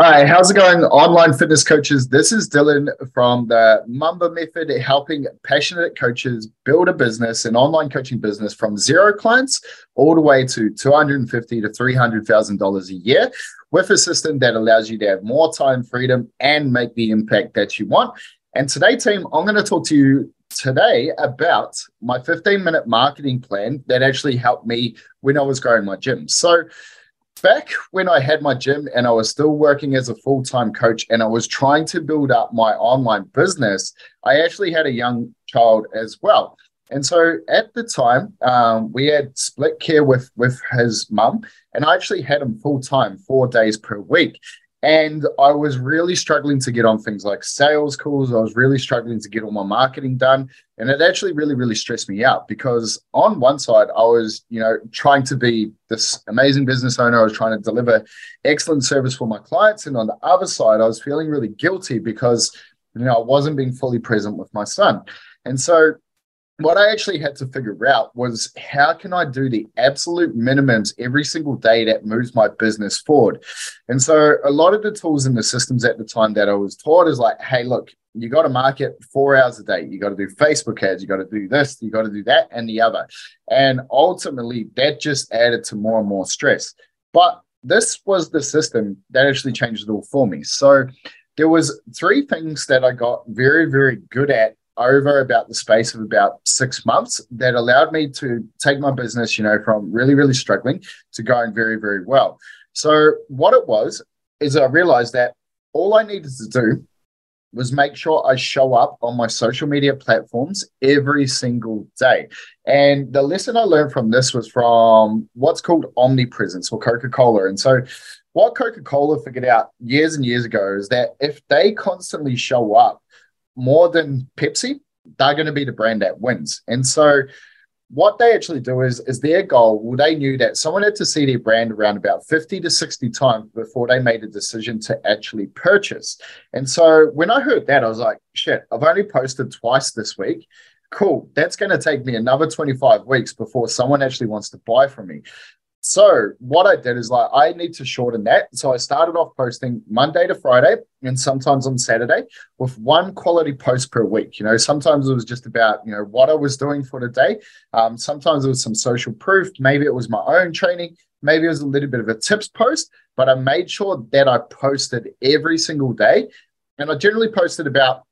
Hi, how's it going, online fitness coaches? This is Dylan from the Mamba Method, helping passionate coaches build a business, an online coaching business from zero clients all the way to two hundred and fifty to three hundred thousand dollars a year, with a system that allows you to have more time freedom and make the impact that you want. And today, team, I'm going to talk to you today about my 15 minute marketing plan that actually helped me when I was growing my gym. So back when I had my gym and I was still working as a full time coach and I was trying to build up my online business, I actually had a young child as well. And so at the time, um, we had split care with with his mum, and I actually had him full time, four days per week. And I was really struggling to get on things like sales calls. I was really struggling to get all my marketing done. And it actually really, really stressed me out because on one side, I was, you know, trying to be this amazing business owner. I was trying to deliver excellent service for my clients. And on the other side, I was feeling really guilty because, you know, I wasn't being fully present with my son. And so what I actually had to figure out was how can I do the absolute minimums every single day that moves my business forward. And so a lot of the tools and the systems at the time that I was taught is like, hey, look, you got to market four hours a day. You got to do Facebook ads. You got to do this. You got to do that and the other. And ultimately, that just added to more and more stress. But this was the system that actually changed it all for me. So there was three things that I got very, very good at over about the space of about six months that allowed me to take my business, you know, from really, really struggling to going very, very well. So, what it was is I realized that all I needed to do was make sure I show up on my social media platforms every single day. And the lesson I learned from this was from what's called omnipresence or Coca Cola. And so, what Coca Cola figured out years and years ago is that if they constantly show up more than Pepsi, they're going to be the brand that wins. And so what they actually do is is their goal well they knew that someone had to see their brand around about 50 to 60 times before they made a decision to actually purchase. And so when i heard that i was like shit i've only posted twice this week. Cool that's going to take me another 25 weeks before someone actually wants to buy from me so what I did is like I need to shorten that. So I started off posting Monday to Friday and sometimes on Saturday with one quality post per week. You know, sometimes it was just about you know what I was doing for the day. Um, sometimes it was some social proof. Maybe it was my own training. Maybe it was a little bit of a tips post. But I made sure that I posted every single day, and I generally posted about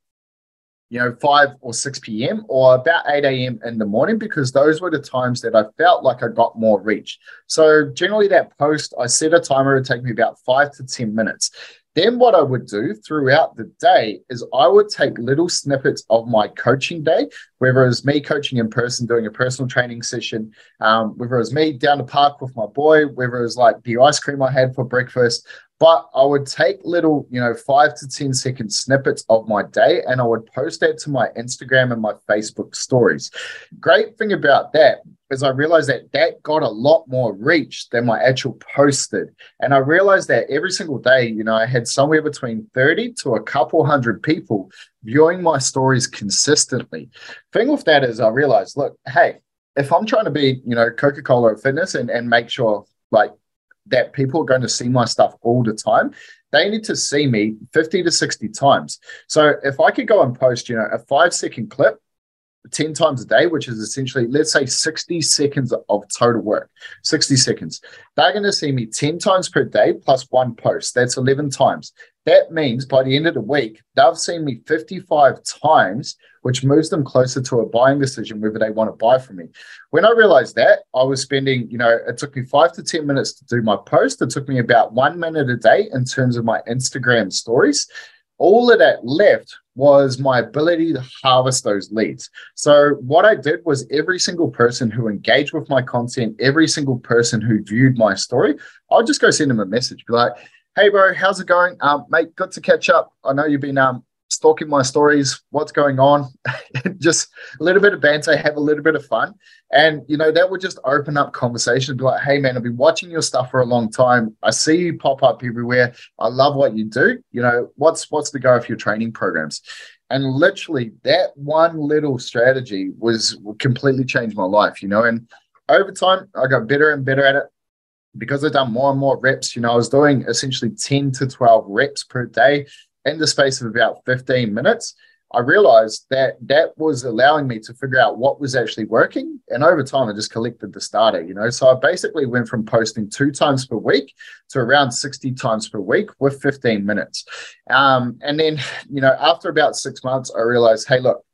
you know, 5 or 6 p.m. or about 8 a.m. in the morning because those were the times that I felt like I got more reach. So generally that post, I set a timer, it would take me about five to 10 minutes. Then what I would do throughout the day is I would take little snippets of my coaching day, whether it was me coaching in person, doing a personal training session, um, whether it was me down the park with my boy, whether it was like the ice cream I had for breakfast, but I would take little, you know, five to ten second snippets of my day and I would post that to my Instagram and my Facebook stories. Great thing about that is I realized that that got a lot more reach than my actual posted. And I realized that every single day, you know, I had somewhere between 30 to a couple hundred people viewing my stories consistently. Thing with that is I realized, look, hey, if I'm trying to be, you know, Coca-Cola of fitness and, and make sure like that people are going to see my stuff all the time, they need to see me 50 to 60 times. So if I could go and post, you know, a five second clip 10 times a day, which is essentially, let's say 60 seconds of total work, 60 seconds. They're going to see me 10 times per day plus one post. That's 11 times. That means by the end of the week, they've seen me 55 times, which moves them closer to a buying decision whether they want to buy from me. When I realized that, I was spending, you know, it took me five to 10 minutes to do my post. It took me about one minute a day in terms of my Instagram stories. All of that left was my ability to harvest those leads. So, what I did was every single person who engaged with my content, every single person who viewed my story, I'll just go send them a message, be like, hey, bro, how's it going? Um, mate, good to catch up. I know you've been um, stalking my stories. What's going on? just a little bit of banter, have a little bit of fun. And, you know, that would just open up conversation. Be like, hey, man, I've been watching your stuff for a long time. I see you pop up everywhere. I love what you do. You know, what's what's the go for your training programs? And literally that one little strategy was completely changed my life, you know. And over time, I got better and better at it because I've done more and more reps, you know, I was doing essentially 10 to 12 reps per day in the space of about 15 minutes. I realized that that was allowing me to figure out what was actually working. And over time, I just collected the data, you know. So I basically went from posting two times per week to around 60 times per week with 15 minutes. Um, and then, you know, after about six months, I realized, hey, look,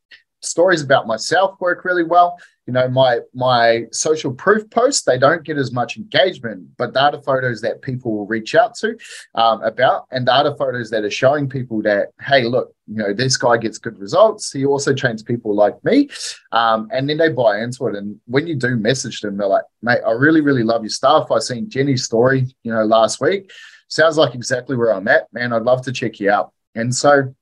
stories about myself work really well. You know my my social proof posts they don't get as much engagement but data photos that people will reach out to um, about and data photos that are showing people that hey look you know this guy gets good results. He also trains people like me um, and then they buy into it. And when you do message them they're like mate i really really love your stuff. I seen jenny's story you know last week. Sounds like exactly where i'm at man. I'd love to check you out. And so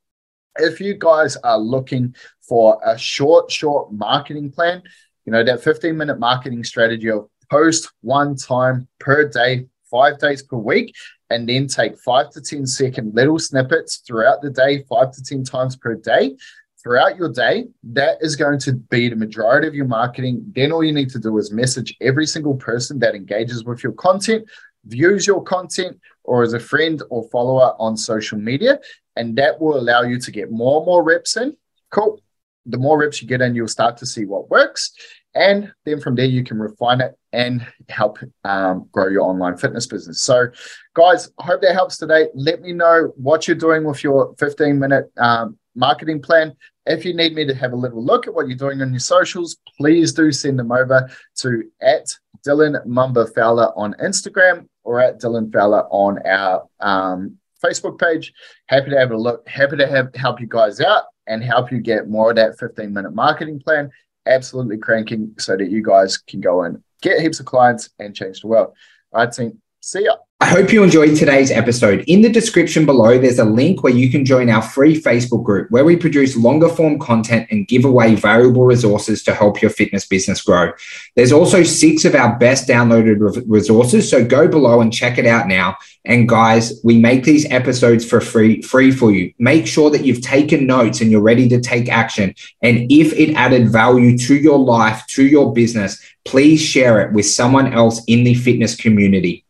if you guys are looking for a short short marketing plan you know, that 15 minute marketing strategy of post one time per day, five days per week, and then take five to 10 second little snippets throughout the day, five to 10 times per day. Throughout your day, that is going to be the majority of your marketing. Then all you need to do is message every single person that engages with your content, views your content, or as a friend or follower on social media. And that will allow you to get more and more reps in. Cool the more reps you get in, you'll start to see what works. And then from there, you can refine it and help um, grow your online fitness business. So, guys, I hope that helps today. Let me know what you're doing with your 15 minute um, marketing plan. If you need me to have a little look at what you're doing on your socials, please do send them over to at Dylan Mamba Fowler on Instagram or at Dylan Fowler on our um, Facebook page. Happy to have a look. Happy to have help you guys out and help you get more of that 15 minute marketing plan absolutely cranking so that you guys can go and get heaps of clients and change the world. All right, team. See ya. I hope you enjoyed today's episode. In the description below, there's a link where you can join our free Facebook group where we produce longer form content and give away valuable resources to help your fitness business grow. There's also six of our best downloaded resources. So go below and check it out now. And guys, we make these episodes for free, free for you. Make sure that you've taken notes and you're ready to take action. And if it added value to your life, to your business, please share it with someone else in the fitness community.